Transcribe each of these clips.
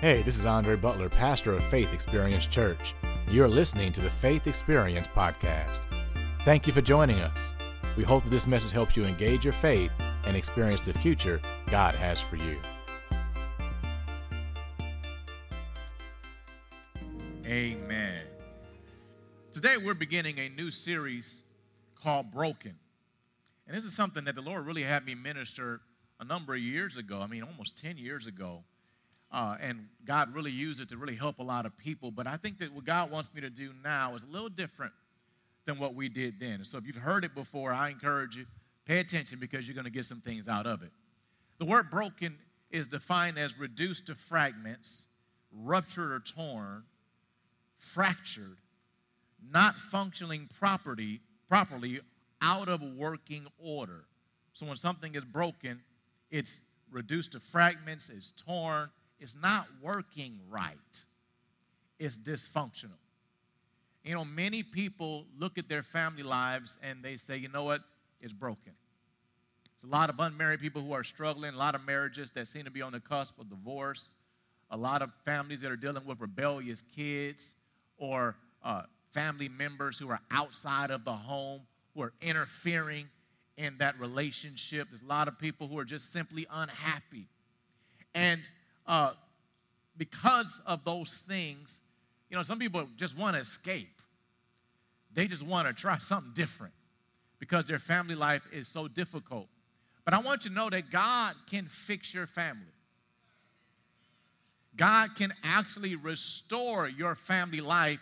Hey, this is Andre Butler, pastor of Faith Experience Church. You're listening to the Faith Experience Podcast. Thank you for joining us. We hope that this message helps you engage your faith and experience the future God has for you. Amen. Today we're beginning a new series called Broken. And this is something that the Lord really had me minister a number of years ago. I mean, almost 10 years ago. Uh, and God really used it to really help a lot of people. But I think that what God wants me to do now is a little different than what we did then. So if you've heard it before, I encourage you, pay attention because you're going to get some things out of it. The word broken is defined as reduced to fragments, ruptured or torn, fractured, not functioning property, properly, out of working order. So when something is broken, it's reduced to fragments, it's torn, it's not working right, it's dysfunctional. You know, many people look at their family lives and they say, you know what, it's broken. There's a lot of unmarried people who are struggling, a lot of marriages that seem to be on the cusp of divorce, a lot of families that are dealing with rebellious kids or uh, family members who are outside of the home who are interfering in that relationship. There's a lot of people who are just simply unhappy. And uh, because of those things, you know, some people just want to escape. They just want to try something different because their family life is so difficult. But I want you to know that God can fix your family. God can actually restore your family life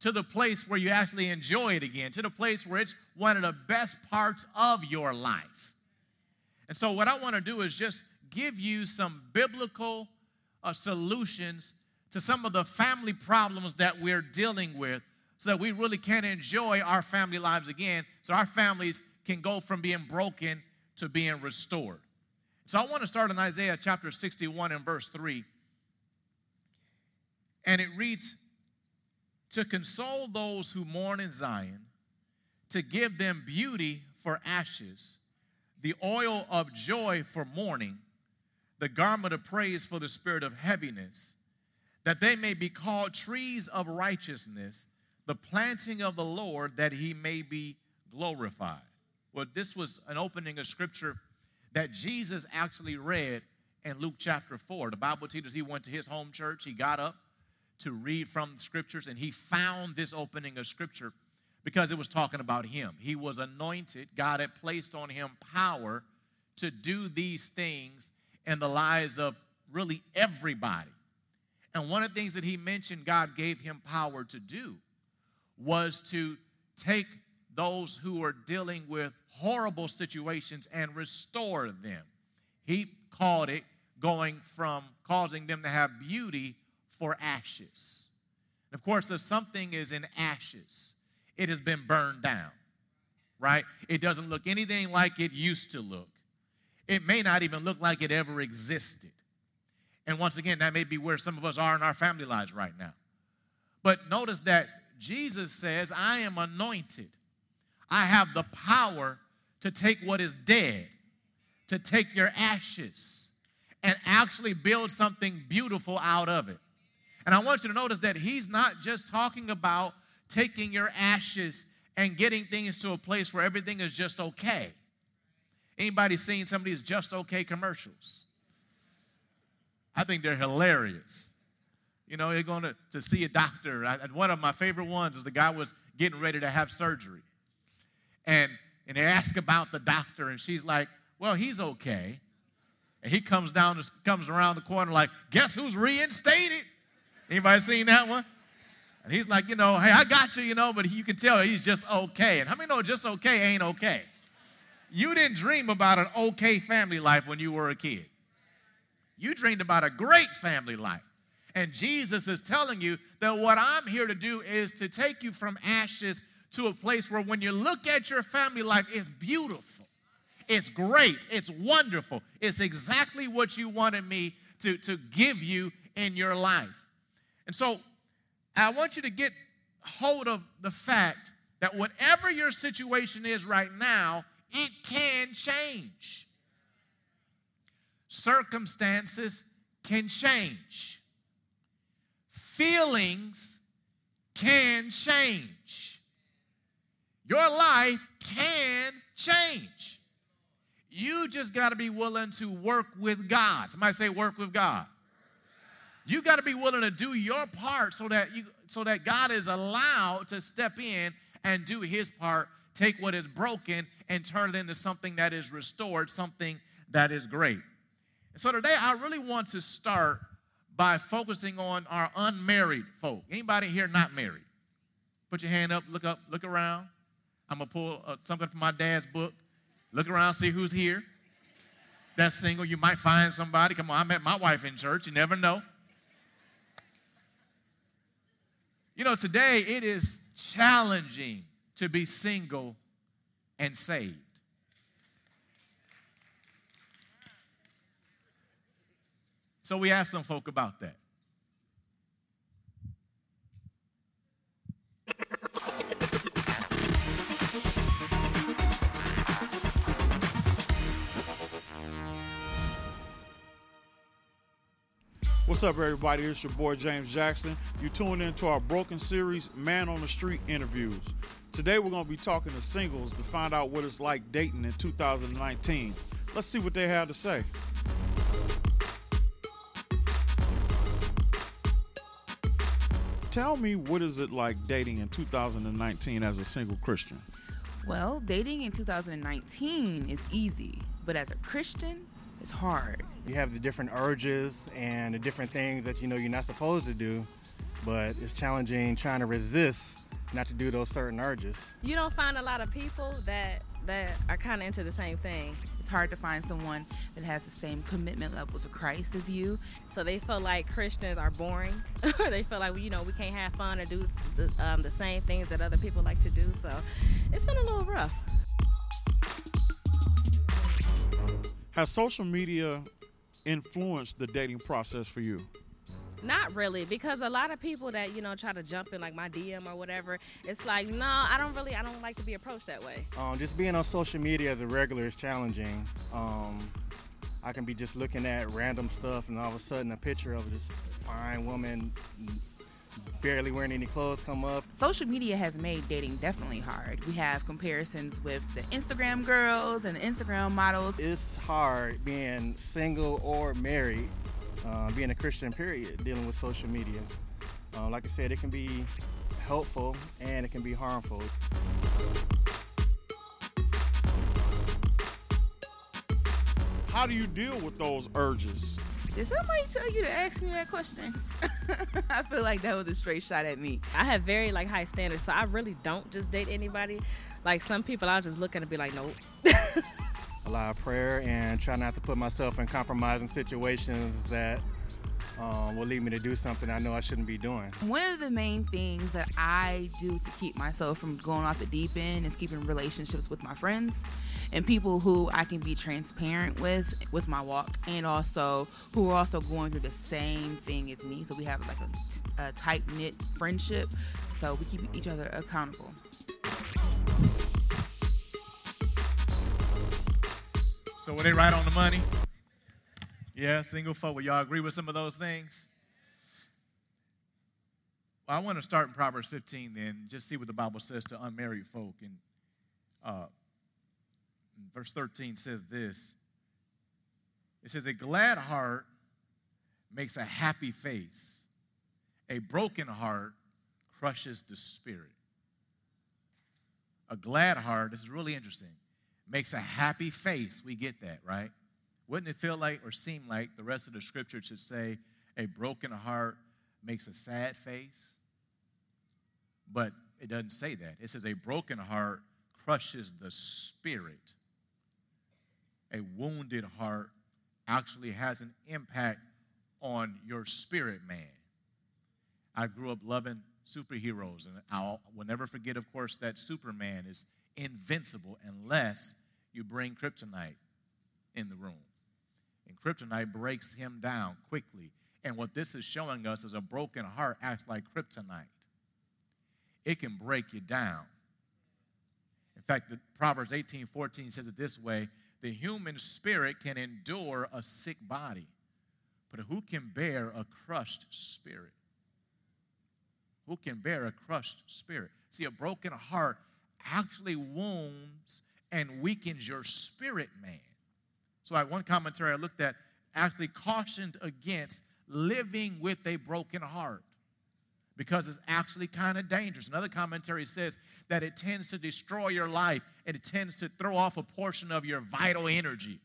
to the place where you actually enjoy it again, to the place where it's one of the best parts of your life. And so, what I want to do is just give you some biblical uh, solutions to some of the family problems that we're dealing with so that we really can enjoy our family lives again, so our families can go from being broken to being restored. So, I want to start in Isaiah chapter 61 and verse 3. And it reads, to console those who mourn in Zion, to give them beauty for ashes, the oil of joy for mourning, the garment of praise for the spirit of heaviness, that they may be called trees of righteousness, the planting of the Lord, that he may be glorified. Well, this was an opening of scripture that Jesus actually read in Luke chapter 4. The Bible teaches he went to his home church, he got up, to read from the scriptures, and he found this opening of scripture because it was talking about him. He was anointed, God had placed on him power to do these things in the lives of really everybody. And one of the things that he mentioned God gave him power to do was to take those who are dealing with horrible situations and restore them. He called it going from causing them to have beauty for ashes. And of course, if something is in ashes, it has been burned down, right? It doesn't look anything like it used to look. It may not even look like it ever existed. And once again, that may be where some of us are in our family lives right now. But notice that Jesus says, I am anointed. I have the power to take what is dead, to take your ashes, and actually build something beautiful out of it. And I want you to notice that he's not just talking about taking your ashes and getting things to a place where everything is just okay. Anybody seen some of these just okay commercials? I think they're hilarious. You know, you're going to, to see a doctor. I, one of my favorite ones was the guy was getting ready to have surgery. And, and they ask about the doctor, and she's like, well, he's okay. And he comes down, comes around the corner like, guess who's reinstated? Anybody seen that one? And he's like, you know, hey, I got you, you know, but you can tell he's just okay. And how many know just okay ain't okay? You didn't dream about an okay family life when you were a kid. You dreamed about a great family life. And Jesus is telling you that what I'm here to do is to take you from ashes to a place where when you look at your family life, it's beautiful. It's great. It's wonderful. It's exactly what you wanted me to, to give you in your life. And so I want you to get hold of the fact that whatever your situation is right now, it can change. Circumstances can change. feelings can change. Your life can change. You just got to be willing to work with God. Somebody say, work with God. You got to be willing to do your part so that you so that God is allowed to step in and do his part, take what is broken and turn it into something that is restored, something that is great. So today I really want to start by focusing on our unmarried folk. Anybody here not married? Put your hand up, look up, look around. I'm gonna pull uh, something from my dad's book. Look around, see who's here. That's single. You might find somebody. Come on, I met my wife in church. You never know. You know, today it is challenging to be single and saved. So we asked some folk about that. What's up, everybody? It's your boy James Jackson. You tuned into our Broken series, Man on the Street interviews. Today, we're going to be talking to singles to find out what it's like dating in 2019. Let's see what they have to say. Tell me, what is it like dating in 2019 as a single Christian? Well, dating in 2019 is easy, but as a Christian, it's hard. You have the different urges and the different things that you know you're not supposed to do, but it's challenging trying to resist not to do those certain urges. You don't find a lot of people that that are kind of into the same thing. It's hard to find someone that has the same commitment levels to Christ as you. So they feel like Christians are boring, or they feel like you know we can't have fun or do the, um, the same things that other people like to do. So it's been a little rough. Has social media influenced the dating process for you? Not really, because a lot of people that you know try to jump in like my DM or whatever, it's like no, I don't really, I don't like to be approached that way. Um, just being on social media as a regular is challenging. Um, I can be just looking at random stuff, and all of a sudden a picture of this fine woman barely wearing any clothes come up. Social media has made dating definitely hard. We have comparisons with the Instagram girls and the Instagram models. It's hard being single or married, uh, being a Christian, period, dealing with social media. Uh, like I said, it can be helpful and it can be harmful. How do you deal with those urges? Did somebody tell you to ask me that question? I feel like that was a straight shot at me. I have very like high standards, so I really don't just date anybody. Like some people, I'll just look at and be like, nope. a lot of prayer and try not to put myself in compromising situations that um, will lead me to do something I know I shouldn't be doing. One of the main things that I do to keep myself from going off the deep end is keeping relationships with my friends and people who I can be transparent with with my walk and also who are also going through the same thing as me. So we have like a, a tight knit friendship. So we keep each other accountable. So were they right on the money? Yeah, single folk. Will y'all agree with some of those things? Well, I want to start in Proverbs 15 then, just see what the Bible says to unmarried folk. And uh, verse 13 says this It says, A glad heart makes a happy face, a broken heart crushes the spirit. A glad heart, this is really interesting, makes a happy face. We get that, right? Wouldn't it feel like or seem like the rest of the scripture should say, a broken heart makes a sad face? But it doesn't say that. It says, a broken heart crushes the spirit. A wounded heart actually has an impact on your spirit man. I grew up loving superheroes, and I will never forget, of course, that Superman is invincible unless you bring kryptonite in the room. And kryptonite breaks him down quickly. And what this is showing us is a broken heart acts like kryptonite. It can break you down. In fact, the Proverbs 18 14 says it this way the human spirit can endure a sick body, but who can bear a crushed spirit? who can bear a crushed spirit? See, a broken heart actually wounds and weakens your spirit man. So, like one commentary I looked at actually cautioned against living with a broken heart because it's actually kind of dangerous. Another commentary says that it tends to destroy your life and it tends to throw off a portion of your vital energy.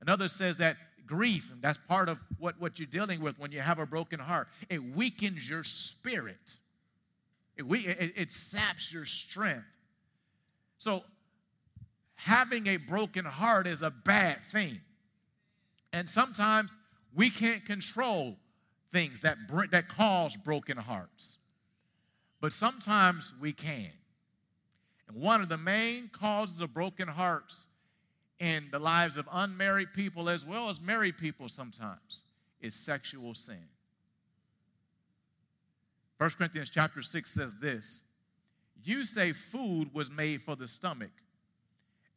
Another says that grief, and that's part of what, what you're dealing with when you have a broken heart, it weakens your spirit, it, it, it saps your strength. So, having a broken heart is a bad thing. And sometimes we can't control things that, that cause broken hearts. But sometimes we can. And one of the main causes of broken hearts in the lives of unmarried people as well as married people sometimes is sexual sin. 1 Corinthians chapter 6 says this You say food was made for the stomach,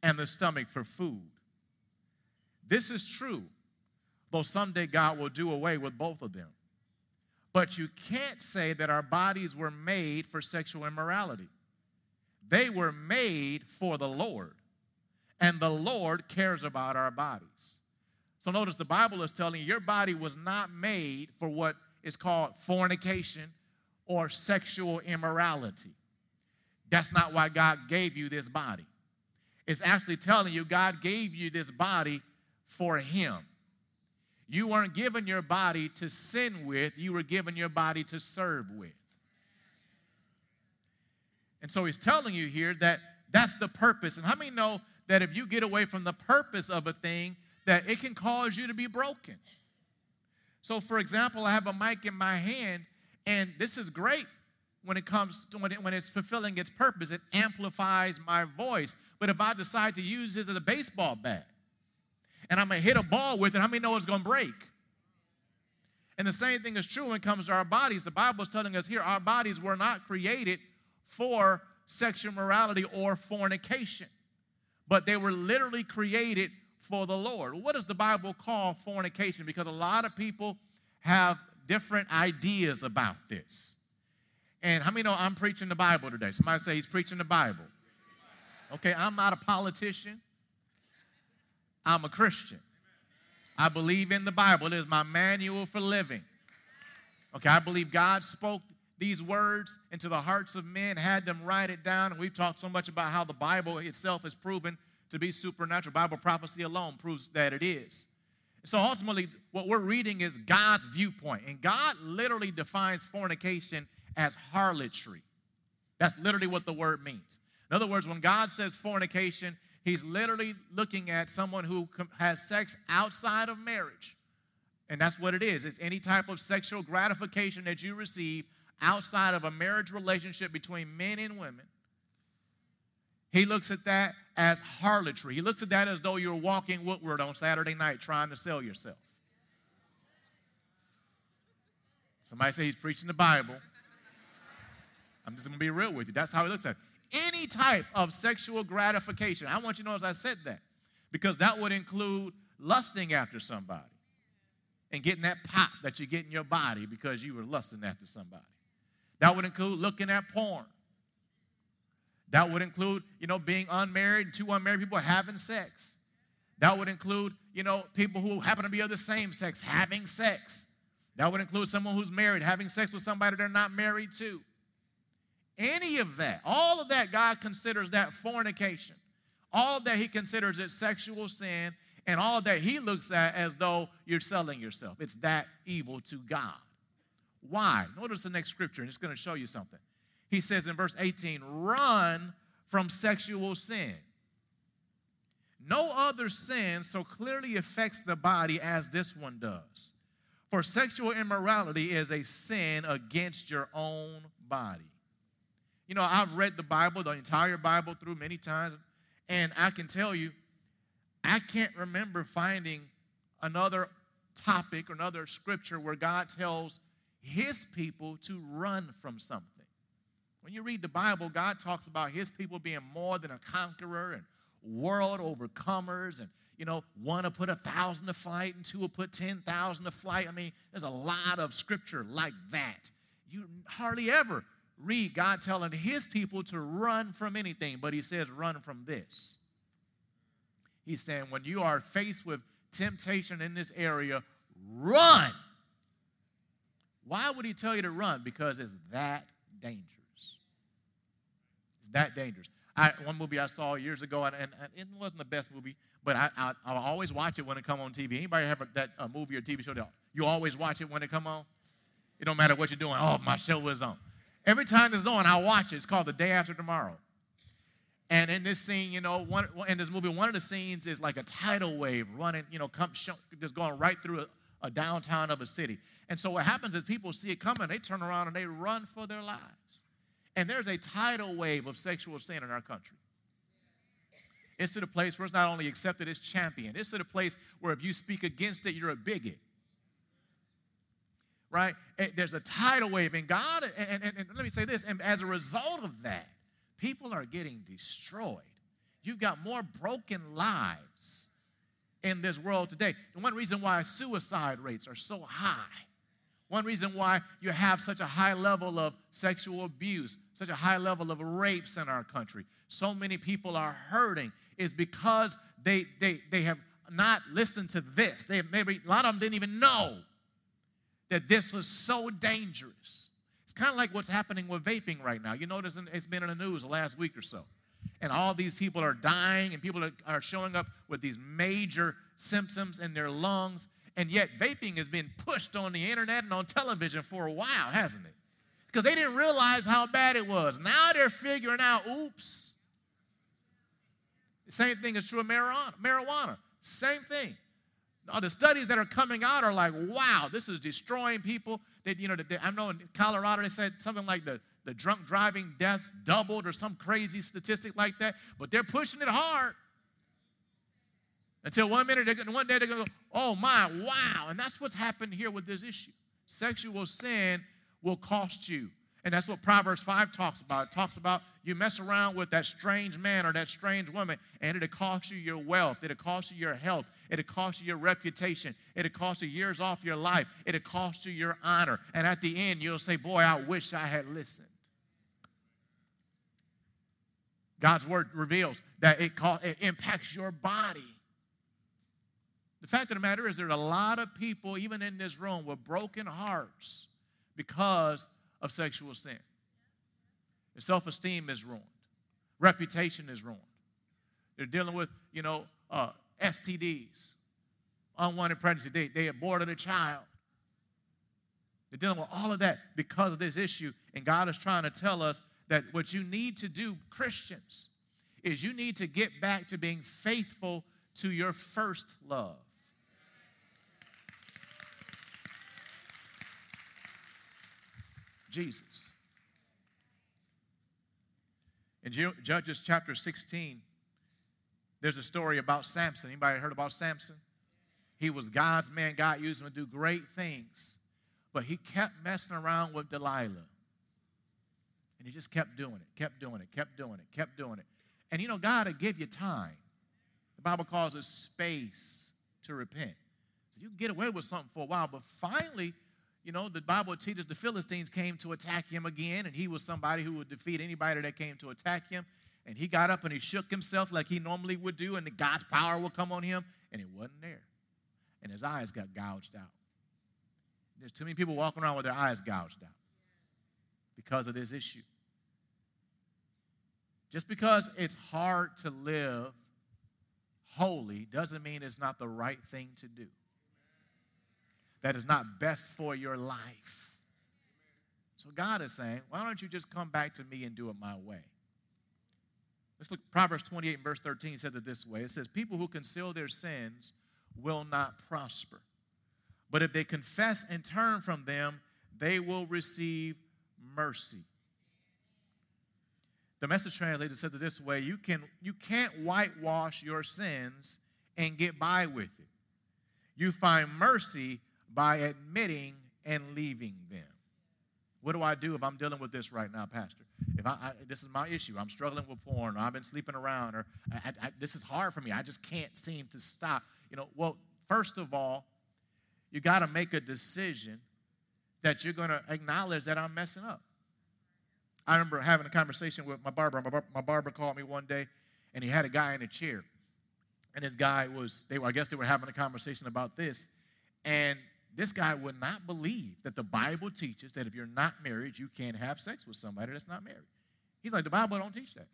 and the stomach for food. This is true, though someday God will do away with both of them. But you can't say that our bodies were made for sexual immorality. They were made for the Lord, and the Lord cares about our bodies. So notice the Bible is telling you your body was not made for what is called fornication or sexual immorality. That's not why God gave you this body. It's actually telling you God gave you this body for Him. You weren't given your body to sin with, you were given your body to serve with. And so he's telling you here that that's the purpose. And how many know that if you get away from the purpose of a thing, that it can cause you to be broken? So, for example, I have a mic in my hand, and this is great when it comes to when, it, when it's fulfilling its purpose. It amplifies my voice. But if I decide to use this as a baseball bat, and I'm going to hit a ball with it, how many know it's going to break? And the same thing is true when it comes to our bodies. The Bible is telling us here our bodies were not created for sexual morality or fornication, but they were literally created for the Lord. What does the Bible call fornication? Because a lot of people have different ideas about this. And how many know I'm preaching the Bible today? Somebody say he's preaching the Bible. Okay, I'm not a politician. I'm a Christian. I believe in the Bible. It is my manual for living. Okay, I believe God spoke these words into the hearts of men, had them write it down. And we've talked so much about how the Bible itself is proven to be supernatural. Bible prophecy alone proves that it is. So ultimately, what we're reading is God's viewpoint. And God literally defines fornication as harlotry. That's literally what the word means. In other words, when God says fornication, He's literally looking at someone who has sex outside of marriage. And that's what it is. It's any type of sexual gratification that you receive outside of a marriage relationship between men and women. He looks at that as harlotry. He looks at that as though you're walking Woodward on Saturday night trying to sell yourself. Somebody say he's preaching the Bible. I'm just going to be real with you. That's how he looks at it any type of sexual gratification. I want you to as I said that, because that would include lusting after somebody and getting that pop that you get in your body because you were lusting after somebody. That would include looking at porn. That would include, you know, being unmarried and two unmarried people having sex. That would include, you know, people who happen to be of the same sex having sex. That would include someone who's married having sex with somebody they're not married to. Any of that, all of that, God considers that fornication. All that He considers it sexual sin, and all that He looks at as though you're selling yourself. It's that evil to God. Why? Notice the next scripture, and it's going to show you something. He says in verse 18, run from sexual sin. No other sin so clearly affects the body as this one does. For sexual immorality is a sin against your own body. You know, I've read the Bible, the entire Bible through many times, and I can tell you, I can't remember finding another topic or another scripture where God tells his people to run from something. When you read the Bible, God talks about his people being more than a conqueror and world overcomers and you know, one will put a thousand to flight and two will put 10,000 to flight. I mean, there's a lot of scripture like that. you hardly ever read God telling his people to run from anything, but he says, run from this. He's saying, when you are faced with temptation in this area, run. Why would he tell you to run? Because it's that dangerous. It's that dangerous. I, one movie I saw years ago, and, and, it wasn't the best movie, but I, I, I always watch it when it come on TV. Anybody have a, that a movie or TV show you always watch it when it come on? It don't matter what you're doing. Oh, my show is on. Every time it's on, I watch it. It's called The Day After Tomorrow. And in this scene, you know, one, in this movie, one of the scenes is like a tidal wave running, you know, come, just going right through a, a downtown of a city. And so what happens is people see it coming, they turn around and they run for their lives. And there's a tidal wave of sexual sin in our country. It's to the place where it's not only accepted, it's championed. It's to the place where if you speak against it, you're a bigot. Right? Eh, there's a tidal wave, and God, and, and, and let me say this, and as a result of that, People are getting destroyed. You've got more broken lives in this world today. And one reason why suicide rates are so high, one reason why you have such a high level of sexual abuse, such a high level of rapes in our country, so many people are hurting, is because they, they, they have not listened to this. They maybe a lot of them didn't even know that this was so dangerous. It's kind of like what's happening with vaping right now. You notice it's been in the news the last week or so. And all these people are dying, and people are, showing up with these major symptoms in their lungs. And yet, vaping has been pushed on the internet and on television for a while, hasn't it? Because they didn't realize how bad it was. Now they're figuring out, oops. Same thing is true of marijuana. Same thing. All the studies that are coming out are like, wow, this is destroying people. That you know, they, I know in Colorado they said something like the, the drunk driving deaths doubled or some crazy statistic like that, but they're pushing it hard. Until one minute, they're, one day they're going to go, oh my, wow. And that's what's happened here with this issue. Sexual sin will cost you. And that's what Proverbs 5 talks about. It talks about you mess around with that strange man or that strange woman, and it'll cost you your wealth, it'll cost you your health, it'll cost you your reputation, it'll cost you years off your life, it'll cost you your honor. And at the end, you'll say, Boy, I wish I had listened. God's word reveals that it, call, it impacts your body. The fact of the matter is, there's a lot of people, even in this room, with broken hearts because of sexual sin. Their self esteem is ruined, reputation is ruined. They're dealing with, you know, uh, STDs, unwanted pregnancy. They, they aborted a child. They're dealing with all of that because of this issue. And God is trying to tell us that what you need to do, Christians, is you need to get back to being faithful to your first love. Jesus. In Judges chapter 16, there's a story about Samson. Anybody heard about Samson? He was God's man. God used him to do great things. But he kept messing around with Delilah. And he just kept doing it, kept doing it, kept doing it, kept doing it. And you know, God will give you time. The Bible calls it space to repent. So you can get away with something for a while, but finally, you know, the Bible teaches the Philistines came to attack him again, and he was somebody who would defeat anybody that came to attack him. And he got up and he shook himself like he normally would do, and God's power would come on him, and it wasn't there. And his eyes got gouged out. There's too many people walking around with their eyes gouged out because of this issue. Just because it's hard to live holy doesn't mean it's not the right thing to do that is not best for your life. So God is saying, why don't you just come back to me and do it my way? Let's look, Proverbs 28 verse 13 says it this way. It says, People who conceal their sins will not prosper. But if they confess and turn from them, they will receive mercy. The message translator says it this way you, can, you can't whitewash your sins and get by with it. You find mercy by admitting and leaving them. What do I do if I'm dealing with this right now, Pastor? If I, I this is my issue, I'm struggling with porn, or I've been sleeping around, or I, I, this is hard for me. I just can't seem to stop. You know, well, first of all, you got to make a decision that you're going to acknowledge that I'm messing up. I remember having a conversation with my barber. My, bar- my barber called me one day, and he had a guy in a chair. And this guy was, they were, I guess they were having a conversation about this. And this guy would not believe that the Bible teaches that if you're not married, you can't have sex with somebody that's not married. He's like, the Bible don't teach that.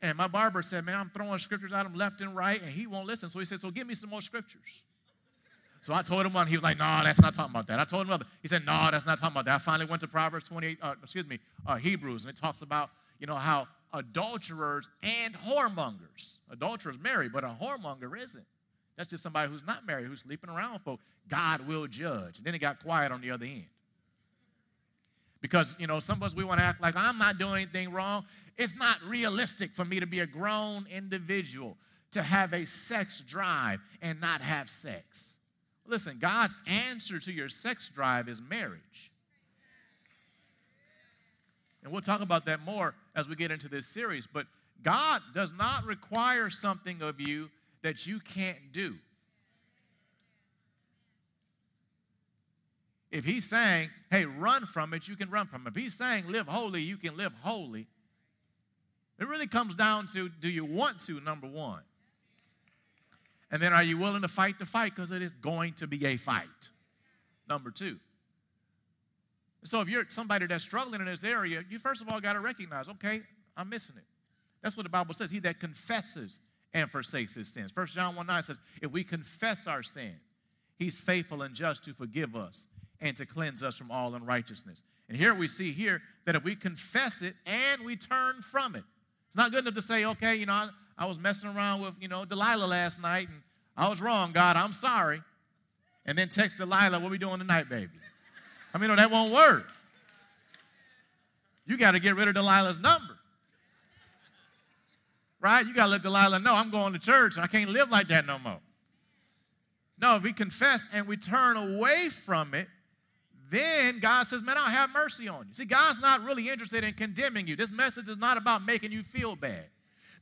And my barber said, man, I'm throwing scriptures at him left and right, and he won't listen. So he said, so give me some more scriptures. So I told him one. He was like, no, that's not talking about that. I told him another. He said, no, that's not talking about that. I finally went to Proverbs 28, uh, excuse me, uh, Hebrews, and it talks about, you know, how adulterers and whoremongers, adulterers marry, but a whoremonger isn't. That's just somebody who's not married, who's sleeping around with folk. God will judge. And then it got quiet on the other end. Because, you know, some of us, we want to act like I'm not doing anything wrong. It's not realistic for me to be a grown individual to have a sex drive and not have sex. Listen, God's answer to your sex drive is marriage. And we'll talk about that more as we get into this series. But God does not require something of you that you can't do. If He's saying, hey, run from it, you can run from it. If He's saying, live holy, you can live holy. It really comes down to do you want to, number one? And then are you willing to fight the fight? Because it is going to be a fight. Number two. So if you're somebody that's struggling in this area, you first of all got to recognize, okay, I'm missing it. That's what the Bible says. He that confesses and forsakes his sins. First John 1 9 says, if we confess our sin, he's faithful and just to forgive us and to cleanse us from all unrighteousness. And here we see here that if we confess it and we turn from it, it's not good enough to say, okay, you know, I, I was messing around with, you know, Delilah last night and I was wrong, God, I'm sorry. And then text Delilah, what we doing tonight, baby? I mean, no, that won't work. You got to get rid of Delilah's number. Right? You got to let Delilah know I'm going to church and I can't live like that no more. No, if we confess and we turn away from it, then God says, Man, I'll have mercy on you. See, God's not really interested in condemning you. This message is not about making you feel bad.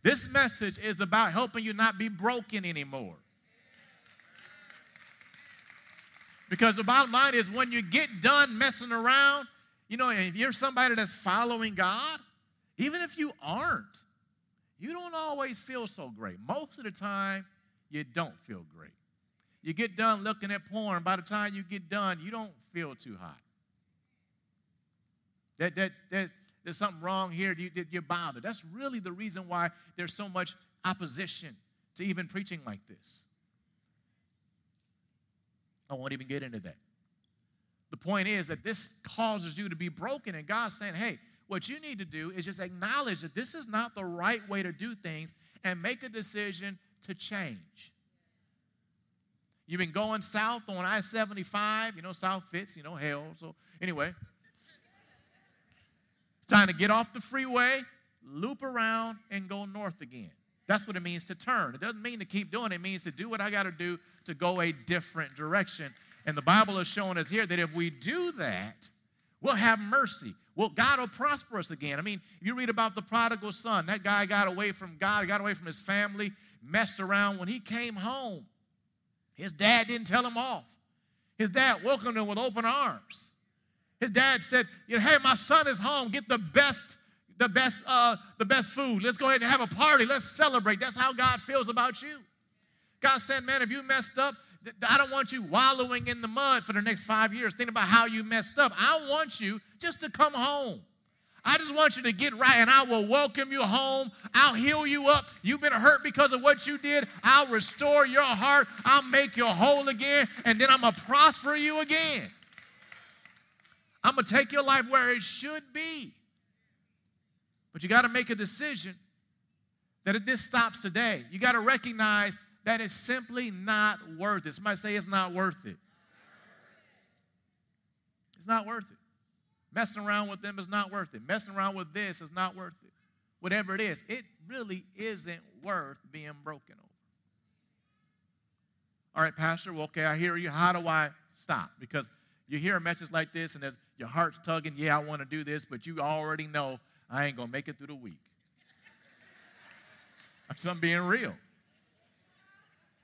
This message is about helping you not be broken anymore. Because the bottom line is when you get done messing around, you know, if you're somebody that's following God, even if you aren't, you don't always feel so great. Most of the time, you don't feel great. You get done looking at porn, by the time you get done, you don't feel too hot. That, that, that, there's something wrong here, you, you're bothered. That's really the reason why there's so much opposition to even preaching like this. I won't even get into that. The point is that this causes you to be broken, and God's saying, hey, what you need to do is just acknowledge that this is not the right way to do things and make a decision to change. You've been going south on I 75, you know, south fits, you know, hell. So, anyway, it's time to get off the freeway, loop around, and go north again. That's what it means to turn. It doesn't mean to keep doing it, it means to do what I got to do to go a different direction. And the Bible is showing us here that if we do that, we'll have mercy. Well, God will prosper us again. I mean, if you read about the prodigal son. That guy got away from God, got away from his family, messed around. When he came home, his dad didn't tell him off. His dad welcomed him with open arms. His dad said, you know, hey, my son is home. Get the best, the best, uh, the best food. Let's go ahead and have a party. Let's celebrate. That's how God feels about you. God said, man, if you messed up, I don't want you wallowing in the mud for the next five years Think about how you messed up. I want you just to come home. I just want you to get right, and I will welcome you home. I'll heal you up. You've been hurt because of what you did. I'll restore your heart. I'll make you whole again, and then I'm going to prosper you again. I'm going to take your life where it should be. But you got to make a decision that if this stops today, you got to recognize that it's simply not worth it. Somebody say it's not worth it. It's not worth it. Messing around with them is not worth it. Messing around with this is not worth it. Whatever it is, it really isn't worth being broken over. All right, Pastor, well, okay, I hear you. How do I stop? Because you hear a message like this and as your heart's tugging, yeah, I want to do this, but you already know I ain't going to make it through the week. I'm being real.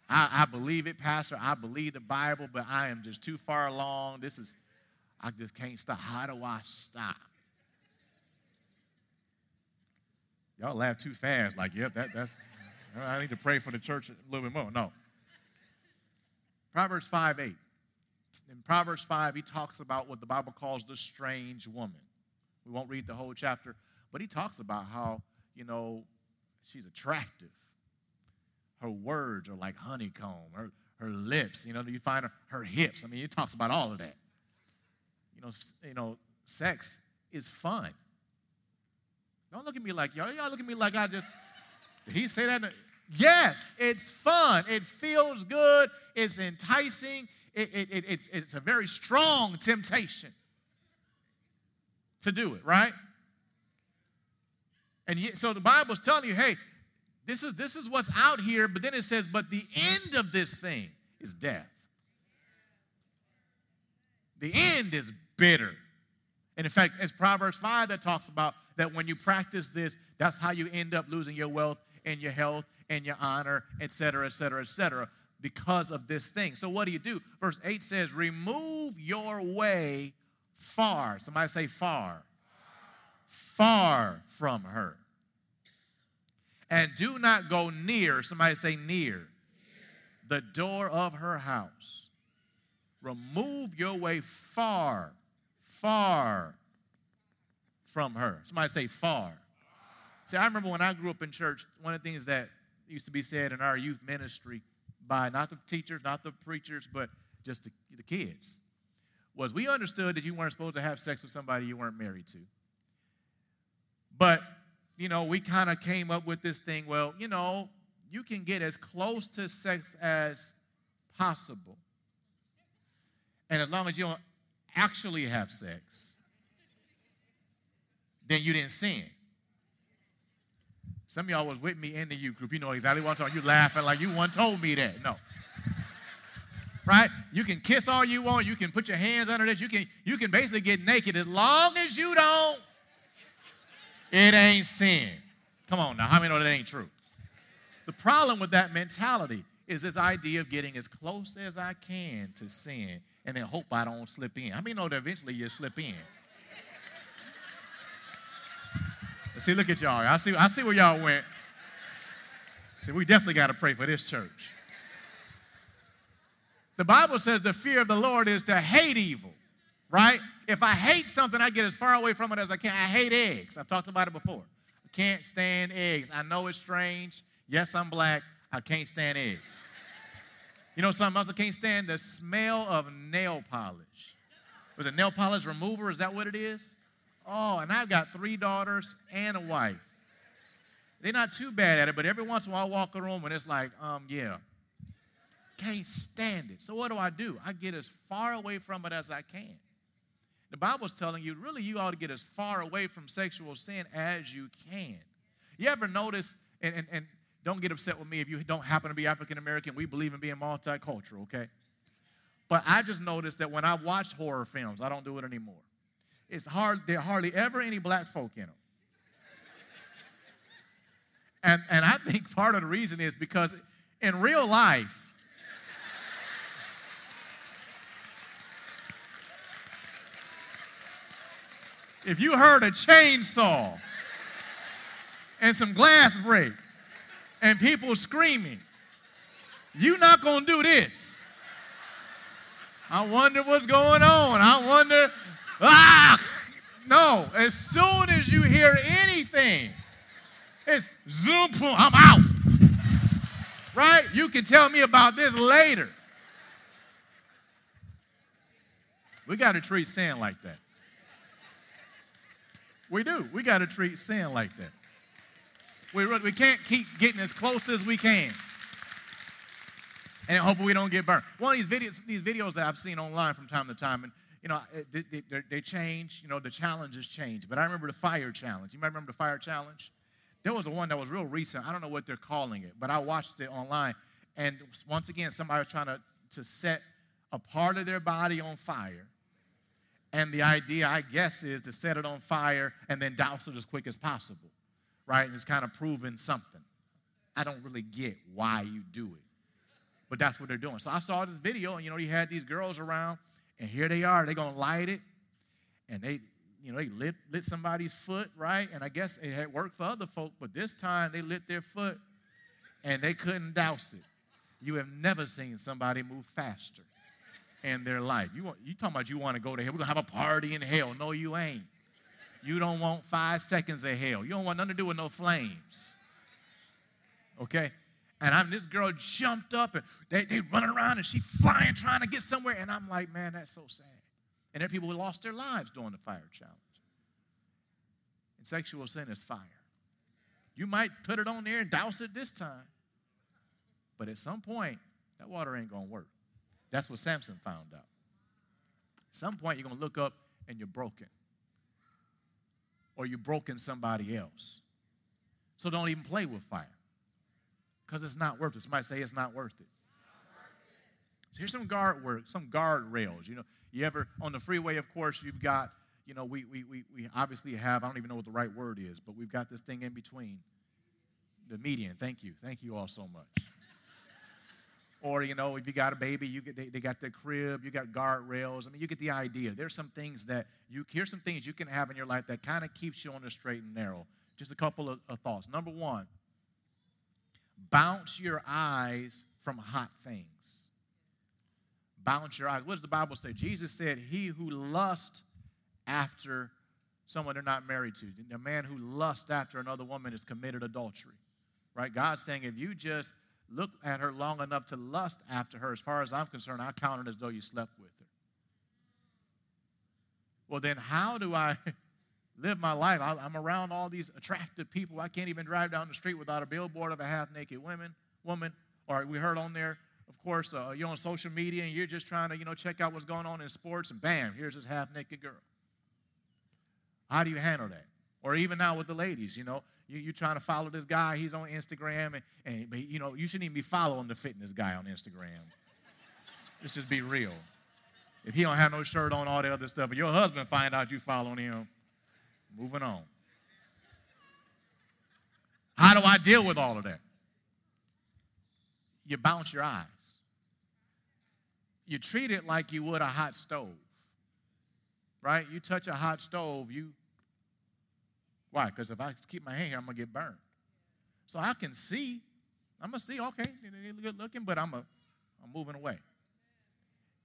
I, I believe it, Pastor. I believe the Bible, but I am just too far along. This is, I just can't stop. How do I stop? Y'all laugh too fast. Like, yep, that, that's, I need to pray for the church a little bit more. No. Proverbs 5 8. In Proverbs 5, he talks about what the Bible calls the strange woman. We won't read the whole chapter, but he talks about how, you know, she's attractive. Her words are like honeycomb. Her, her lips, you know, you find her, her hips. I mean, he talks about all of that. You know, you know, sex is fun. Don't look at me like y'all. Y'all look at me like I just. Did he say that? Yes, it's fun. It feels good. It's enticing. It, it, it, it's, it's a very strong temptation to do it, right? And yet, so the Bible's telling you, hey, this is this is what's out here, but then it says, but the end of this thing is death. The end is bitter. And in fact, it's Proverbs 5 that talks about that when you practice this, that's how you end up losing your wealth and your health and your honor, etc., etc., etc., because of this thing. So what do you do? Verse 8 says, remove your way far. Somebody say far. Far from her. And do not go near. Somebody say near. The door of her house. Remove your way far, far from her. Somebody say far. See, I remember when I grew up in church, one of the things that used to be said in our youth ministry by not the teachers, not the preachers, but just the, the kids was we understood that you weren't supposed to have sex with somebody you weren't married to. But, you know, we kind of came up with this thing well, you know, you can get as close to sex as possible. And as long as you don't actually have sex, then you didn't sin. Some of y'all was with me in the youth group. You know exactly what I'm talking. You laughing like you one told me that. No. Right? You can kiss all you want. You can put your hands under this. You can you can basically get naked as long as you don't. It ain't sin. Come on now. How many know that ain't true? The problem with that mentality is this idea of getting as close as I can to sin and then hope I don't slip in. How many know that eventually you slip in? See, look at y'all. I see, I see where y'all went. See, we definitely got to pray for this church. The Bible says the fear of the Lord is to hate evil, right? If I hate something, I get as far away from it as I can. I hate eggs. I've talked about it before. I can't stand eggs. I know it's strange. Yes, I'm black. I can't stand eggs. You know something else I can't stand? The smell of nail polish. Was it nail polish remover? Is that what it is? Oh, and I've got three daughters and a wife. They're not too bad at it, but every once in a while I walk a room and it's like, um, yeah, can't stand it. So what do I do? I get as far away from it as I can. The Bible's telling you, really, you ought to get as far away from sexual sin as you can. You ever notice, and, and, and don't get upset with me if you don't happen to be African American, we believe in being multicultural, okay? But I just noticed that when I watch horror films, I don't do it anymore it's hard, there are hardly ever any black folk in them. And, and I think part of the reason is because in real life, if you heard a chainsaw and some glass break and people screaming, you're not going to do this. I wonder what's going on. I wonder ah! No, as soon as you hear anything, it's zoom, boom, I'm out. Right? You can tell me about this later. We got to treat sin like that. We do. We got to treat sin like that. We, we can't keep getting as close as we can. And hoping we don't get burned. One of these videos, these videos that I've seen online from time to time, and you know, they, they, they change, you know, the challenges change. But I remember the fire challenge. You might remember the fire challenge? There was a one that was real recent. I don't know what they're calling it, but I watched it online. And once again, somebody was trying to, to set a part of their body on fire. And the idea, I guess, is to set it on fire and then douse it as quick as possible, right? And it's kind of proving something. I don't really get why you do it. But that's what they're doing. So I saw this video, and you know, he had these girls around, and here they are. They're gonna light it, and they, you know, they lit lit somebody's foot, right? And I guess it had worked for other folk, but this time they lit their foot, and they couldn't douse it. You have never seen somebody move faster in their life. You want, you talking about you want to go to hell? We're gonna have a party in hell. No, you ain't. You don't want five seconds of hell. You don't want nothing to do with no flames. Okay? And I'm this girl jumped up and they, they running around and she flying trying to get somewhere. And I'm like, man, that's so sad. And there are people who lost their lives during the fire challenge. And sexual sin is fire. You might put it on there and douse it this time. But at some point, that water ain't gonna work. That's what Samson found out. At some point, you're gonna look up and you're broken. Or you're broken somebody else. So don't even play with fire because it's not worth it. Somebody say it's not worth it. So here's some guard work, some guard rails. You know, you ever on the freeway, of course, you've got, you know, we, we, we, we obviously have, I don't even know what the right word is, but we've got this thing in between the median. Thank you. Thank you all so much. Or, you know, if you got a baby, you get, they, they got their crib, you got guardrails. I mean, you get the idea. There's some things that you, here's some things you can have in your life that kind of keeps you on the straight and narrow. Just a couple of, of thoughts. Number one, bounce your eyes from hot things. Bounce your eyes. What does the Bible say? Jesus said, He who lusts after someone they're not married to, a man who lusts after another woman has committed adultery. Right? God's saying, if you just look at her long enough to lust after her, as far as I'm concerned, I count it as though you slept with her. Well, then, how do I live my life. I, am around all these attractive people. I can't even drive down the street without a billboard of a half-naked woman. Woman, or we heard on there, of course, uh, you're on social media and you're just trying to, you know, check out what's going on in sports, and bam, here's this half-naked girl. How do you handle that? Or even now with the ladies, you know, you, you're trying to follow this guy. He's on Instagram, and, and but, you know, you shouldn't even be following the fitness guy on Instagram. Let's just be real. If he don't have no shirt on, all the other stuff, and your husband find out you following him, Moving on. How do I deal with all of that? You bounce your eyes. You treat it like you would a hot stove. Right? You touch a hot stove, you why? Because if I keep my hand here, I'm gonna get burned. So I can see, I'm gonna see, okay, they're good looking, but I'm a, I'm moving away.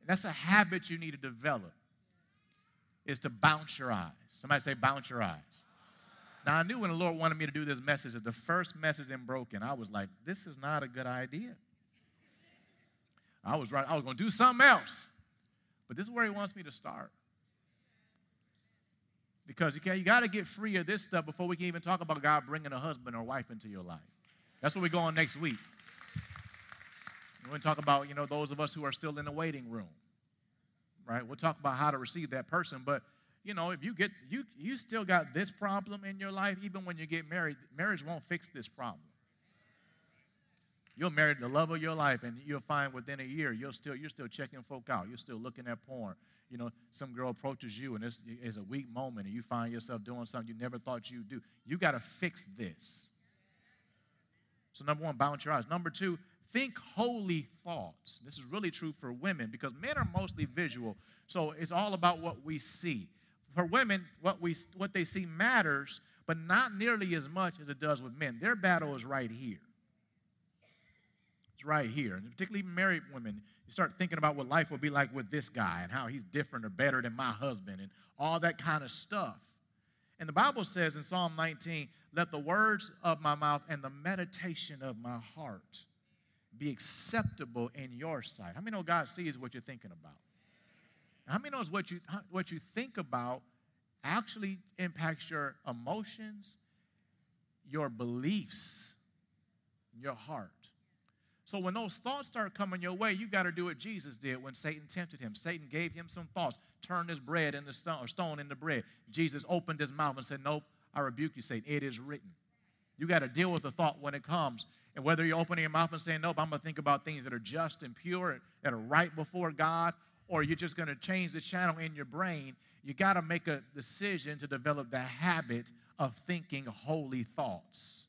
And that's a habit you need to develop is to bounce your eyes. Somebody say, bounce your eyes. Now, I knew when the Lord wanted me to do this message, that the first message in Broken, I was like, this is not a good idea. I was right, I was going to do something else. But this is where He wants me to start. Because you, you got to get free of this stuff before we can even talk about God bringing a husband or wife into your life. That's where we're going next week. We're going to talk about, you know, those of us who are still in the waiting room right? We'll talk about how to receive that person, but you know, if you get you you still got this problem in your life, even when you get married, marriage won't fix this problem. You'll marry the love of your life, and you'll find within a year you're still you're still checking folk out. You're still looking at porn. You know, some girl approaches you, and it's, it's a weak moment, and you find yourself doing something you never thought you'd do. You got to fix this. So number one, balance your eyes. Number two, think holy thoughts. This is really true for women because men are mostly visual. So it's all about what we see. For women, what we what they see matters, but not nearly as much as it does with men. Their battle is right here. It's right here. And particularly married women, you start thinking about what life will be like with this guy and how he's different or better than my husband and all that kind of stuff. And the Bible says in Psalm 19, let the words of my mouth and the meditation of my heart be acceptable in your sight. How many know God sees what you're thinking about? How many knows what you what you think about actually impacts your emotions, your beliefs, your heart. So when those thoughts start coming your way, you got to do what Jesus did when Satan tempted him. Satan gave him some thoughts, turned his bread into stone or stone into bread. Jesus opened his mouth and said, "Nope, I rebuke you, Satan. It is written." You got to deal with the thought when it comes and whether you're opening your mouth and saying, Nope, I'm going to think about things that are just and pure, that are right before God, or you're just going to change the channel in your brain, you got to make a decision to develop the habit of thinking holy thoughts.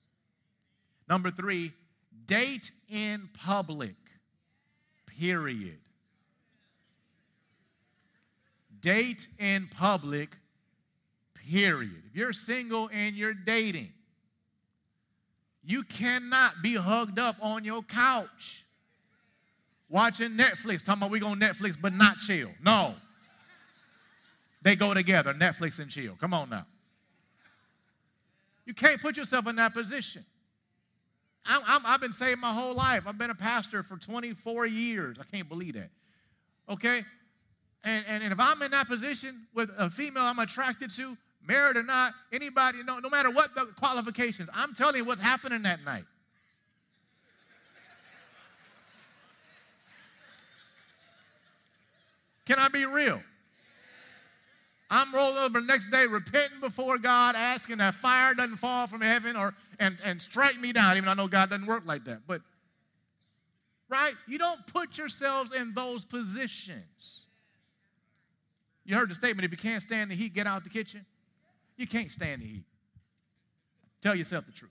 Number three, date in public. period. Date in public, period. If you're single and you're dating, you cannot be hugged up on your couch watching Netflix, talking about we going Netflix but not chill. No. They go together, Netflix and chill. Come on now. You can't put yourself in that position. I have been saved my whole life. I've been a pastor for 24 years. I can't believe that. Okay? And, and, and if I'm in that position with a female I'm attracted to, married or not, anybody, no, no matter what the qualifications, I'm telling you what's happening that night. Can I be real? I'm rolling over the next day, repenting before God, asking that fire doesn't fall from heaven or and, and strike me down, even though I know God doesn't work like that. But right? You don't put yourselves in those positions. You heard the statement if you can't stand the heat, get out the kitchen. You can't stand the heat. Tell yourself the truth.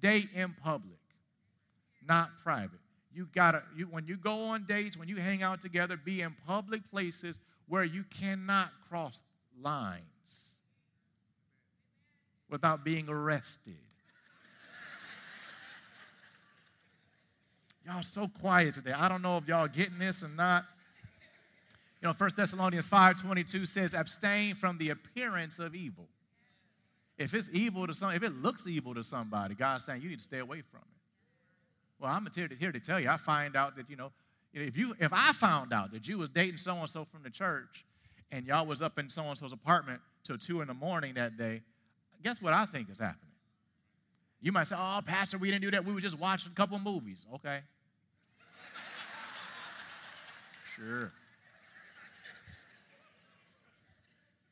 Date in public, not private. You gotta, you, when you go on dates, when you hang out together, be in public places where you cannot cross lines without being arrested. Y'all so quiet today. I don't know if y'all getting this or not. You know, 1 Thessalonians 5:22 says, abstain from the appearance of evil. If it's evil to some, if it looks evil to somebody, God's saying you need to stay away from it. Well, I'm here to, here to tell you, I find out that, you know, if you if I found out that you was dating so-and-so from the church and y'all was up in so-and-so's apartment till two in the morning that day, guess what I think is happening? You might say, oh, Pastor, we didn't do that. We were just watching a couple movies. Okay. Sure.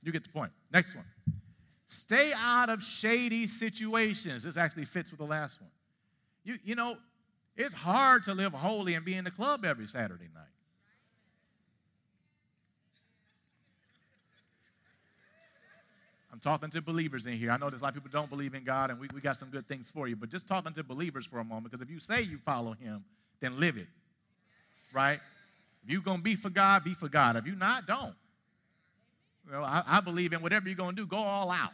You get the point. Next one. Stay out of shady situations. This actually fits with the last one. You, you know, it's hard to live holy and be in the club every Saturday night. I'm talking to believers in here. I know there's a lot of people don't believe in God, and we, we got some good things for you. But just talking to believers for a moment, because if you say you follow Him, then live it. Right? If you're going to be for God, be for God. If you're not, don't. Well, I, I believe in whatever you're going to do, go all out.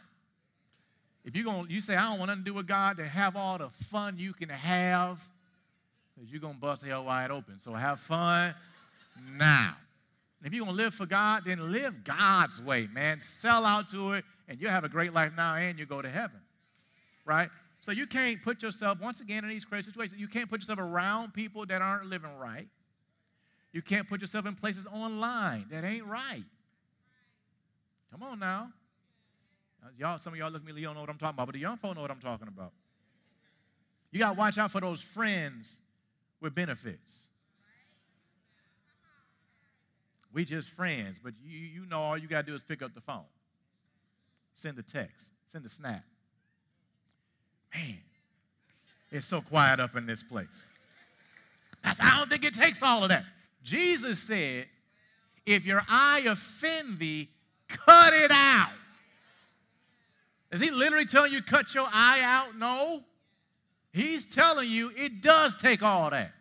If you're going, to, you say, I don't want nothing to do with God, then have all the fun you can have, because you're going to bust hell wide open. So have fun now. If you're going to live for God, then live God's way, man. Sell out to it, and you'll have a great life now, and you go to heaven, right? So you can't put yourself, once again, in these crazy situations, you can't put yourself around people that aren't living right. You can't put yourself in places online that ain't right. Come on now. Y'all, some of y'all look at me, you don't know what I'm talking about, but the young folk know what I'm talking about. You got to watch out for those friends with benefits. We just friends, but you, you know all you got to do is pick up the phone, send a text, send a snap. Man, it's so quiet up in this place. I don't think it takes all of that. Jesus said, if your eye offend thee, cut it out. Is he literally telling you cut your eye out? No. He's telling you it does take all that.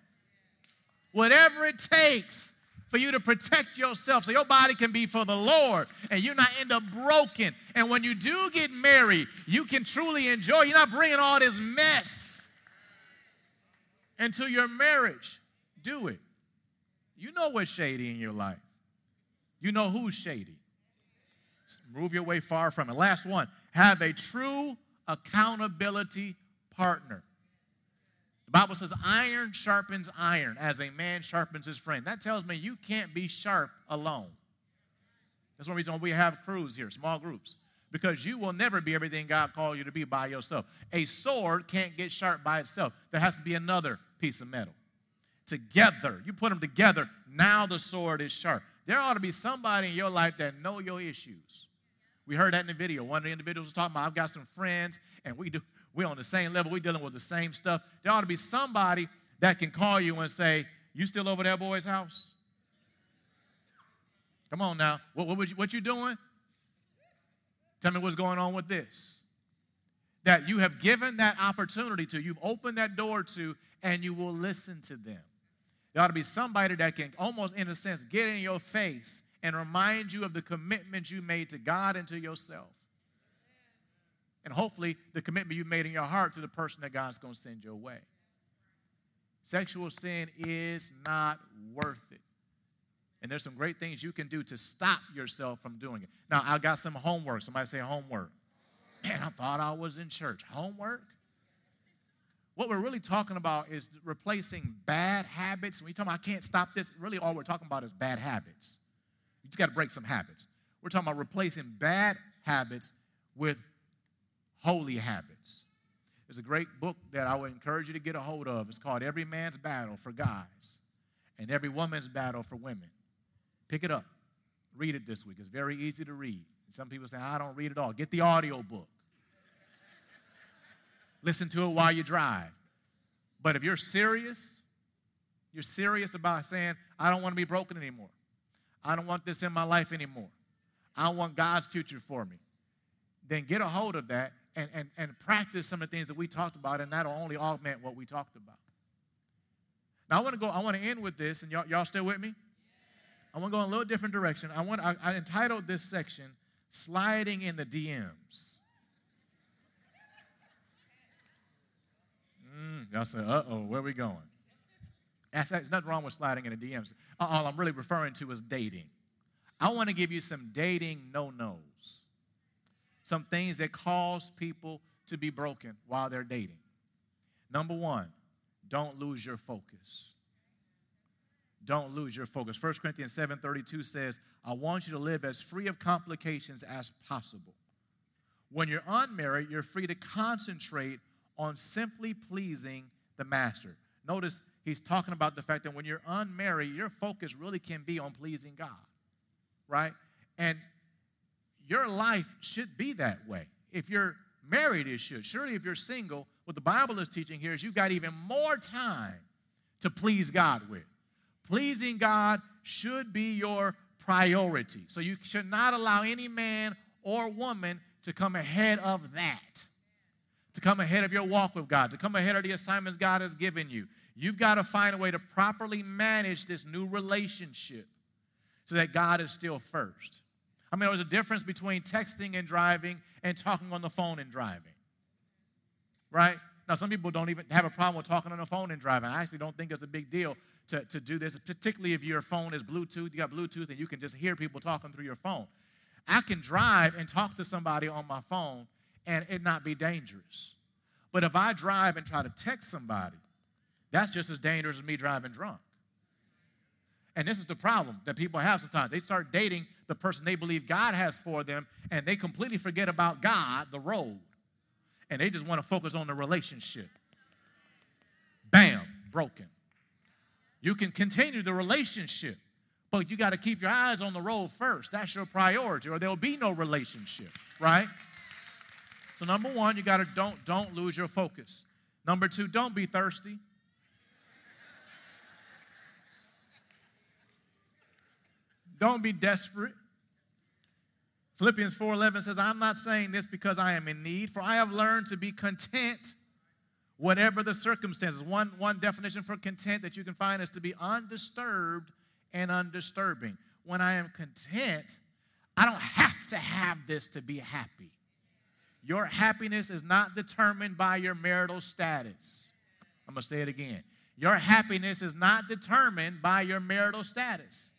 Whatever it takes for you to protect yourself so your body can be for the Lord and you're not end up broken. And when you do get married, you can truly enjoy. You're not bringing all this mess into your marriage. Do it. You know what's shady in your life. You know who's shady. Move your way far from it. Last one have a true accountability partner. The Bible says, iron sharpens iron as a man sharpens his friend. That tells me you can't be sharp alone. That's one reason why we have crews here, small groups, because you will never be everything God called you to be by yourself. A sword can't get sharp by itself, there has to be another piece of metal. Together, you put them together, now the sword is sharp. There ought to be somebody in your life that know your issues. We heard that in the video. One of the individuals was talking about, I've got some friends, and we do we're on the same level. We're dealing with the same stuff. There ought to be somebody that can call you and say, You still over that boy's house? Come on now. What, what, you, what you doing? Tell me what's going on with this. That you have given that opportunity to, you've opened that door to, and you will listen to them. There ought to be somebody that can almost, in a sense, get in your face and remind you of the commitment you made to God and to yourself. And hopefully, the commitment you made in your heart to the person that God's going to send your way. Sexual sin is not worth it. And there's some great things you can do to stop yourself from doing it. Now, I got some homework. Somebody say homework. Man, I thought I was in church. Homework? What we're really talking about is replacing bad habits. When you talk about I can't stop this, really all we're talking about is bad habits. You just got to break some habits. We're talking about replacing bad habits with holy habits. There's a great book that I would encourage you to get a hold of. It's called Every Man's Battle for Guys and Every Woman's Battle for Women. Pick it up. Read it this week. It's very easy to read. Some people say, I don't read it all. Get the audio book. Listen to it while you drive. But if you're serious, you're serious about saying, I don't want to be broken anymore. I don't want this in my life anymore. I want God's future for me. Then get a hold of that and, and, and practice some of the things that we talked about, and that'll only augment what we talked about. Now I want to go, I want to end with this, and y'all, y'all still with me? I want to go in a little different direction. I want I, I entitled this section Sliding in the DMs. Y'all say, uh oh, where are we going? There's nothing wrong with sliding in the DMs. All I'm really referring to is dating. I want to give you some dating no nos, some things that cause people to be broken while they're dating. Number one, don't lose your focus. Don't lose your focus. 1 Corinthians 7:32 says, "I want you to live as free of complications as possible. When you're unmarried, you're free to concentrate on simply pleasing the master. Notice he's talking about the fact that when you're unmarried, your focus really can be on pleasing God, right? And your life should be that way. If you're married, it should. Surely, if you're single, what the Bible is teaching here is you've got even more time to please God with. Pleasing God should be your priority. So you should not allow any man or woman to come ahead of that to come ahead of your walk with God, to come ahead of the assignments God has given you. You've got to find a way to properly manage this new relationship so that God is still first. I mean, there's a difference between texting and driving and talking on the phone and driving. Right? Now, some people don't even have a problem with talking on the phone and driving. I actually don't think it's a big deal to, to do this, particularly if your phone is Bluetooth. You got Bluetooth and you can just hear people talking through your phone. I can drive and talk to somebody on my phone and it not be dangerous. But if I drive and try to text somebody, that's just as dangerous as me driving drunk. And this is the problem that people have sometimes. They start dating the person they believe God has for them, and they completely forget about God, the road. And they just want to focus on the relationship. Bam, broken. You can continue the relationship, but you got to keep your eyes on the road first. That's your priority, or there'll be no relationship, right? So number one, you got to don't don't lose your focus. Number two, don't be thirsty. Don't be desperate. Philippians 4:11 says, "I'm not saying this because I am in need, for I have learned to be content whatever the circumstances." One one definition for content that you can find is to be undisturbed and undisturbing. When I am content, I don't have to have this to be happy. Your happiness is not determined by your marital status. I'm going to say it again. Your happiness is not determined by your marital status.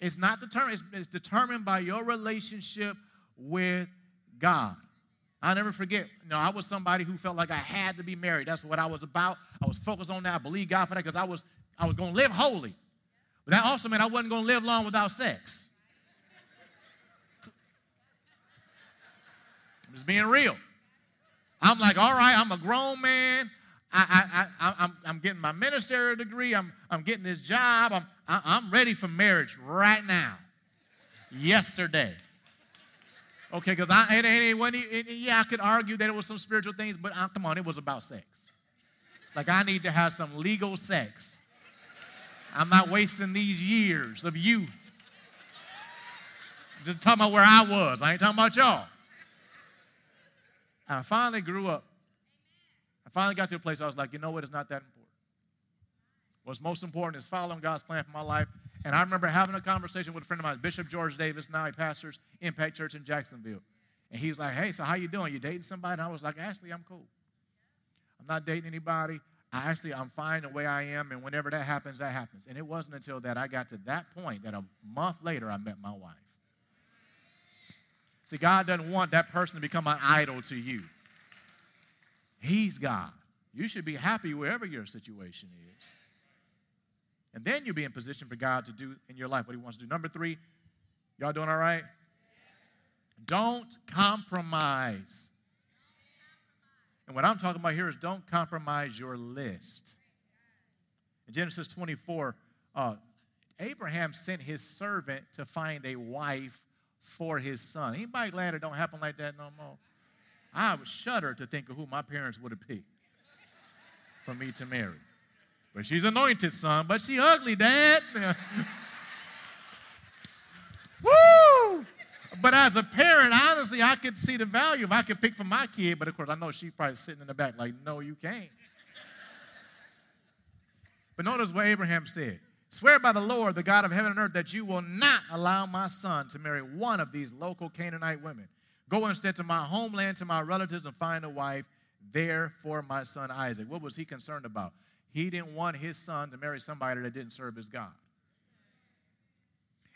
It's not determined, it's, determined by your relationship with God. I'll never forget, you know, I was somebody who felt like I had to be married. That's what I was about. I was focused on that. I believed God for that because I was, I was to live holy. But that also meant I wasn't to live long without sex. Just being real. I'm like, all right, I'm a grown man. I, I, I, I'm, I'm getting my ministerial degree. I'm, I'm getting this job. I'm, I, I'm ready for marriage right now. Yesterday. Okay, because I, it, when he, it, yeah, I could argue that it was some spiritual things, but uh, come on, it was about sex. Like, I need to have some legal sex. I'm not wasting these years of youth. I'm just talking about where I was. I ain't talking about y'all. And I finally grew up. I finally got to a place I was like, you know what? It's not that important. What's most important is following God's plan for my life. And I remember having a conversation with a friend of mine, Bishop George Davis. Now he pastors Impact Church in Jacksonville. And he was like, hey, so how you doing? You dating somebody? And I was like, actually, I'm cool. I'm not dating anybody. I actually, I'm fine the way I am. And whenever that happens, that happens. And it wasn't until that I got to that point that a month later, I met my wife. See, God doesn't want that person to become an idol to you. He's God. You should be happy wherever your situation is. And then you'll be in position for God to do in your life what He wants to do. Number three, y'all doing all right? Don't compromise. And what I'm talking about here is don't compromise your list. In Genesis 24, uh, Abraham sent his servant to find a wife for his son. Anybody glad it don't happen like that no more? I would shudder to think of who my parents would have picked for me to marry. But she's anointed, son, but she ugly, dad. Woo! But as a parent, honestly, I could see the value if I could pick for my kid. But of course, I know she's probably sitting in the back like, no, you can't. But notice what Abraham said. Swear by the Lord, the God of heaven and earth, that you will not allow my son to marry one of these local Canaanite women. Go instead to my homeland, to my relatives, and find a wife there for my son Isaac. What was he concerned about? He didn't want his son to marry somebody that didn't serve his God.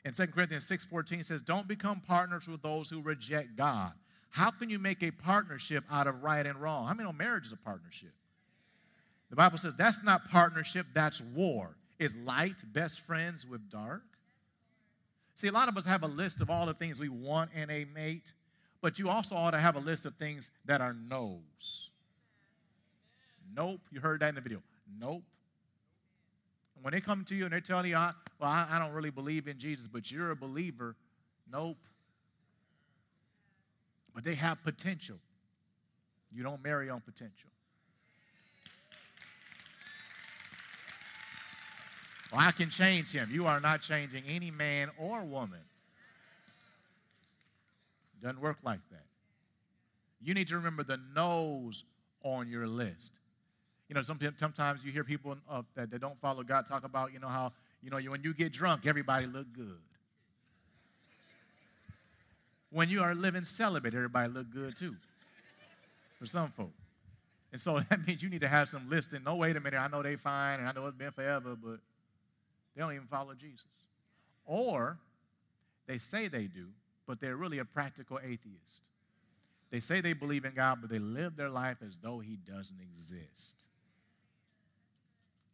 And 2 Corinthians 6:14 says, "Don't become partners with those who reject God." How can you make a partnership out of right and wrong? I many no, marriage is a partnership. The Bible says that's not partnership, that's war. Is light best friends with dark? See, a lot of us have a list of all the things we want in a mate, but you also ought to have a list of things that are no's. Nope. You heard that in the video. Nope. When they come to you and they're telling you, well, I, I don't really believe in Jesus, but you're a believer, nope. But they have potential. You don't marry on potential. Well, I can change him. You are not changing any man or woman. Doesn't work like that. You need to remember the no's on your list. You know, sometimes you hear people uh, that, that don't follow God talk about, you know, how, you know, when you get drunk, everybody look good. When you are living celibate, everybody look good too. For some folk. And so that means you need to have some listing. No, wait a minute, I know they fine and I know it's been forever, but they don't even follow Jesus. Or they say they do, but they're really a practical atheist. They say they believe in God, but they live their life as though He doesn't exist.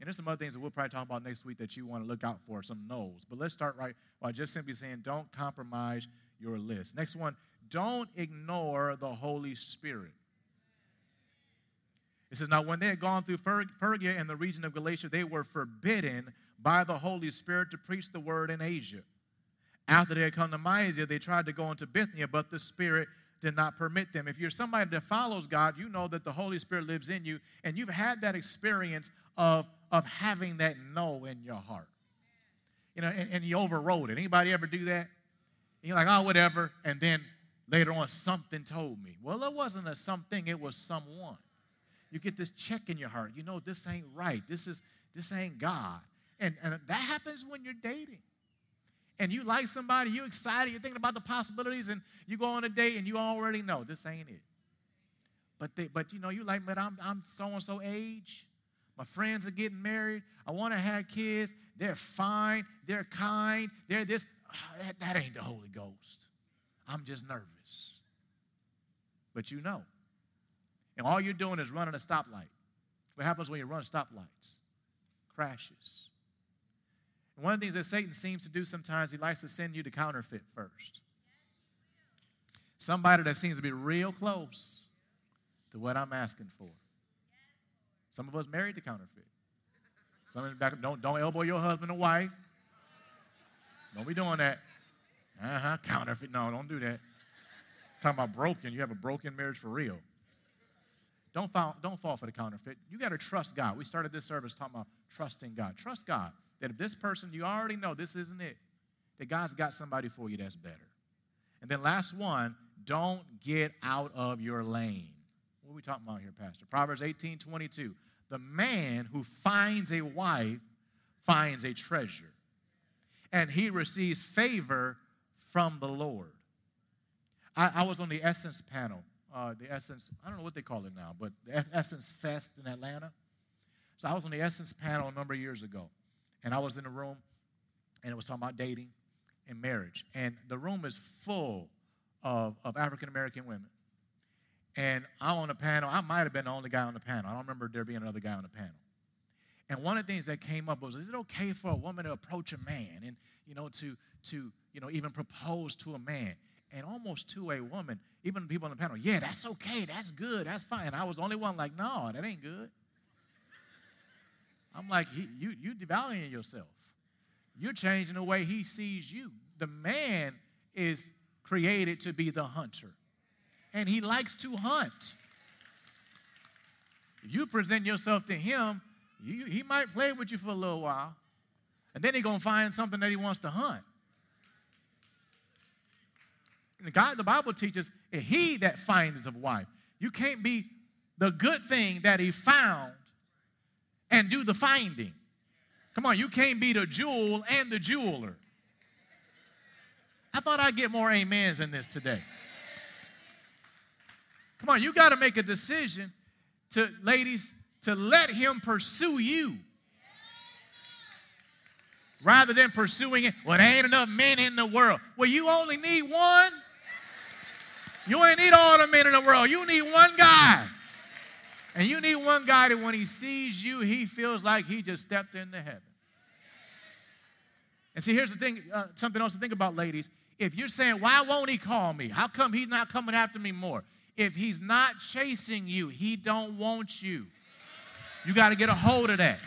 And there's some other things that we'll probably talk about next week that you want to look out for, some no's. But let's start right by just simply saying, don't compromise your list. Next one, don't ignore the Holy Spirit. It says, Now, when they had gone through Phrygia and the region of Galatia, they were forbidden by the Holy Spirit to preach the word in Asia. After they had come to Mysia, they tried to go into Bithynia, but the Spirit did not permit them. If you're somebody that follows God, you know that the Holy Spirit lives in you, and you've had that experience of, of having that no in your heart. You know, and, and you overrode it. Anybody ever do that? And you're like, oh, whatever. And then later on, something told me. Well, it wasn't a something, it was someone. You get this check in your heart. You know, this ain't right. This is this ain't God. And, and that happens when you're dating. And you like somebody, you're excited, you're thinking about the possibilities, and you go on a date and you already know this ain't it. But they, but you know, you like, but I'm I'm so and so age. My friends are getting married. I want to have kids. They're fine. They're kind. They're this. Oh, that, that ain't the Holy Ghost. I'm just nervous. But you know. And all you're doing is running a stoplight. What happens when you run stoplights? Crashes. And one of the things that Satan seems to do sometimes, he likes to send you to counterfeit first. Somebody that seems to be real close to what I'm asking for. Some of us married to counterfeit. Some of back, don't, don't elbow your husband or wife. Don't be doing that. Uh huh. Counterfeit. No, don't do that. Talking about broken. You have a broken marriage for real. Don't fall, don't fall for the counterfeit. You got to trust God. We started this service talking about trusting God. Trust God that if this person, you already know this isn't it, that God's got somebody for you that's better. And then last one, don't get out of your lane. What are we talking about here, Pastor? Proverbs 18 22. The man who finds a wife finds a treasure, and he receives favor from the Lord. I, I was on the Essence panel, uh, the Essence, I don't know what they call it now, but the Essence Fest in Atlanta. So I was on the Essence panel a number of years ago, and I was in a room, and it was talking about dating and marriage. And the room is full of, of African American women. And I'm on the panel. I might have been the only guy on the panel. I don't remember there being another guy on the panel. And one of the things that came up was, is it okay for a woman to approach a man and, you know, to, to you know, even propose to a man? And almost to a woman, even people on the panel, yeah, that's okay, that's good, that's fine. I was the only one like, no, that ain't good. I'm like, you, you devaluing yourself. You're changing the way he sees you. The man is created to be the hunter, and he likes to hunt. You present yourself to him, you, he might play with you for a little while, and then he's going to find something that he wants to hunt. And God, the Bible teaches, he that finds a wife. You can't be the good thing that he found and do the finding. Come on, you can't be the jewel and the jeweler. I thought I'd get more amens in this today. Come on, you got to make a decision to, ladies, to let him pursue you rather than pursuing it. Well, there ain't enough men in the world. Well, you only need one. You ain't need all the men in the world. You need one guy. And you need one guy that when he sees you, he feels like he just stepped into heaven. And see, here's the thing uh, something else to think about, ladies. If you're saying, why won't he call me? How come he's not coming after me more? If he's not chasing you, he don't want you. You got to get a hold of that.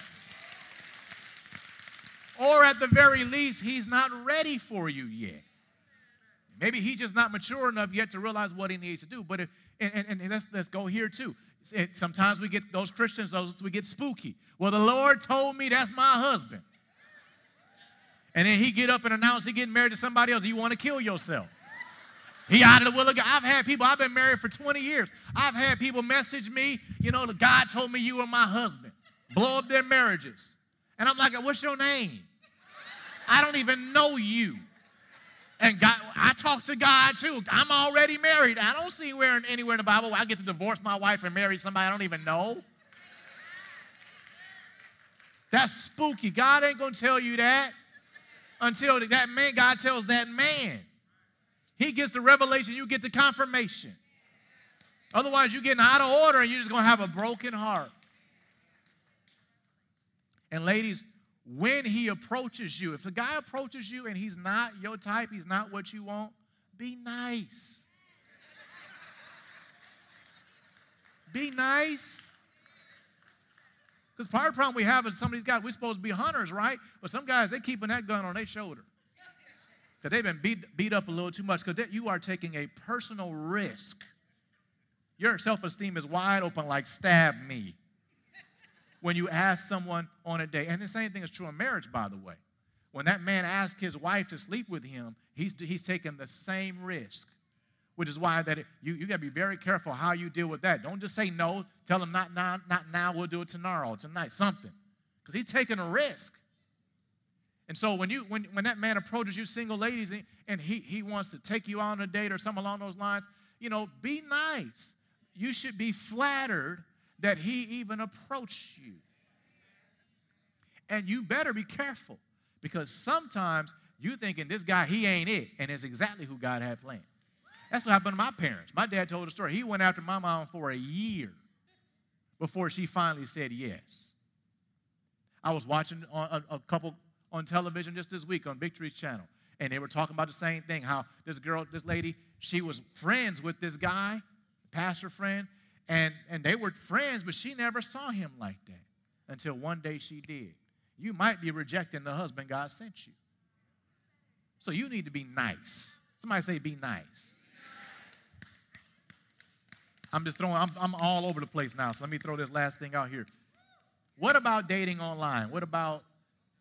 Or at the very least, he's not ready for you yet. Maybe he's just not mature enough yet to realize what he needs to do. But if, and, and, and let's, let's go here too. It, sometimes we get those Christians, those we get spooky. Well, the Lord told me that's my husband. And then he get up and announce he getting married to somebody else. You want to kill yourself. He out of the will of God. I've had people, I've been married for 20 years. I've had people message me, you know, God told me you were my husband. Blow up their marriages. And I'm like, what's your name? I don't even know you. And God, I talk to God too. I'm already married. I don't see where anywhere in the Bible I get to divorce my wife and marry somebody I don't even know. That's spooky. God ain't gonna tell you that until that man, God tells that man. He gets the revelation, you get the confirmation. Otherwise, you're getting out of order and you're just gonna have a broken heart. And ladies, when he approaches you, if a guy approaches you and he's not your type, he's not what you want, be nice. be nice. Because part of the problem we have is some of these guys, we're supposed to be hunters, right? But some guys, they keeping that gun on their shoulder. Because they've been beat, beat up a little too much. Because you are taking a personal risk. Your self esteem is wide open, like stab me when you ask someone on a date. And the same thing is true in marriage, by the way. When that man asks his wife to sleep with him, he's, he's taking the same risk, which is why that it, you, you got to be very careful how you deal with that. Don't just say no. Tell him not now, not now, we'll do it tomorrow, tonight, something. Because he's taking a risk. And so when you when, when that man approaches you, single ladies, and, and he, he wants to take you on a date or something along those lines, you know, be nice. You should be flattered that he even approached you. And you better be careful because sometimes you thinking this guy, he ain't it, and it's exactly who God had planned. That's what happened to my parents. My dad told a story. He went after my mom for a year before she finally said yes. I was watching a, a couple on television just this week on Victory's channel, and they were talking about the same thing how this girl, this lady, she was friends with this guy, pastor friend, and, and they were friends, but she never saw him like that until one day she did. You might be rejecting the husband God sent you. So you need to be nice. Somebody say, be nice. I'm just throwing, I'm, I'm all over the place now. So let me throw this last thing out here. What about dating online? What about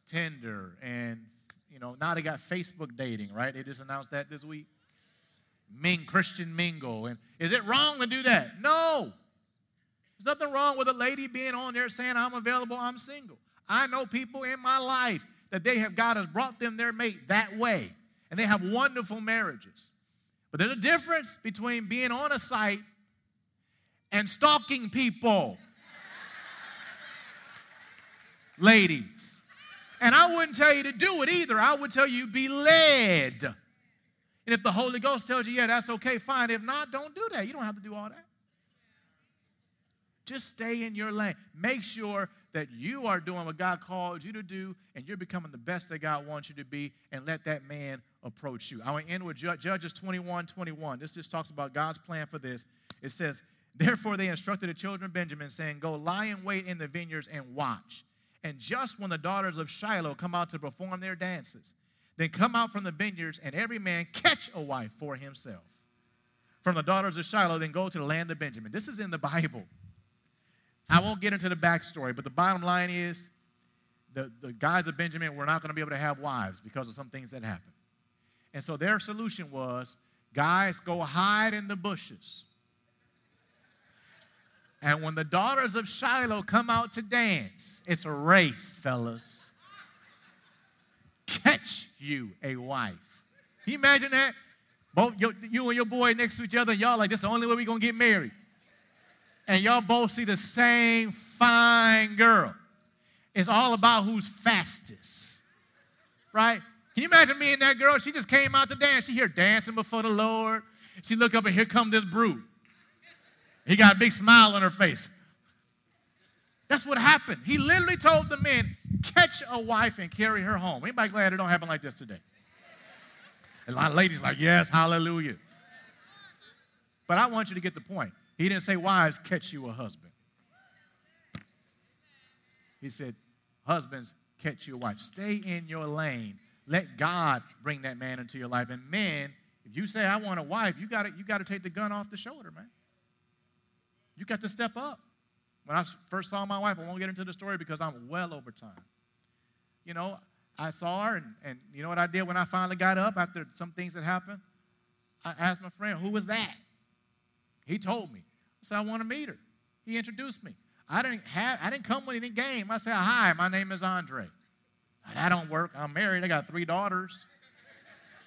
Tinder? And, you know, now they got Facebook dating, right? They just announced that this week. Ming, Christian mingle. And is it wrong to do that? No. There's nothing wrong with a lady being on there saying, I'm available, I'm single. I know people in my life that they have God has brought them their mate that way, and they have wonderful marriages. But there's a difference between being on a site and stalking people. Ladies. And I wouldn't tell you to do it either. I would tell you be led. And if the Holy Ghost tells you, yeah, that's okay, fine. If not, don't do that. You don't have to do all that. Just stay in your lane. Make sure that you are doing what God called you to do and you're becoming the best that God wants you to be and let that man approach you. I want to end with Judges 21 21. This just talks about God's plan for this. It says, Therefore they instructed the children of Benjamin, saying, Go lie in wait in the vineyards and watch. And just when the daughters of Shiloh come out to perform their dances, then come out from the vineyards and every man catch a wife for himself. From the daughters of Shiloh, then go to the land of Benjamin. This is in the Bible. I won't get into the backstory, but the bottom line is the, the guys of Benjamin were not going to be able to have wives because of some things that happened. And so their solution was guys, go hide in the bushes. And when the daughters of Shiloh come out to dance, it's a race, fellas. Catch you a wife. Can you imagine that? Both your, you and your boy next to each other, y'all like, that's the only way we're going to get married and y'all both see the same fine girl. It's all about who's fastest, right? Can you imagine me and that girl? She just came out to dance. She here dancing before the Lord. She look up and here come this brute. He got a big smile on her face. That's what happened. He literally told the men, catch a wife and carry her home. Anybody glad it don't happen like this today? A lot of ladies like, yes, hallelujah. But I want you to get the point. He didn't say, Wives, catch you a husband. He said, Husbands, catch your wife. Stay in your lane. Let God bring that man into your life. And men, if you say, I want a wife, you got you to take the gun off the shoulder, man. You got to step up. When I first saw my wife, I won't get into the story because I'm well over time. You know, I saw her, and, and you know what I did when I finally got up after some things that happened? I asked my friend, Who was that? He told me. I said, I want to meet her. He introduced me. I didn't have, I didn't come with any game. I said, hi, my name is Andre. That don't work. I'm married. I got three daughters.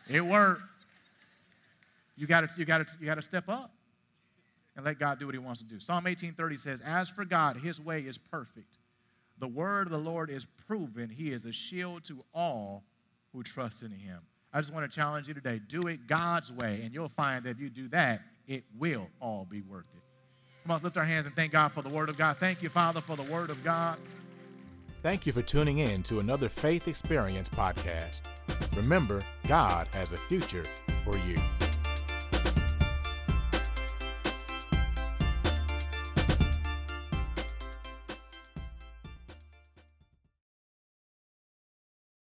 It worked. You got to, you got to, you got to step up and let God do what He wants to do. Psalm 18:30 says, "As for God, His way is perfect. The word of the Lord is proven. He is a shield to all who trust in Him." I just want to challenge you today: do it God's way, and you'll find that if you do that, it will all be worth it. Come on, lift our hands and thank God for the Word of God. Thank you, Father, for the Word of God. Thank you for tuning in to another Faith Experience podcast. Remember, God has a future for you.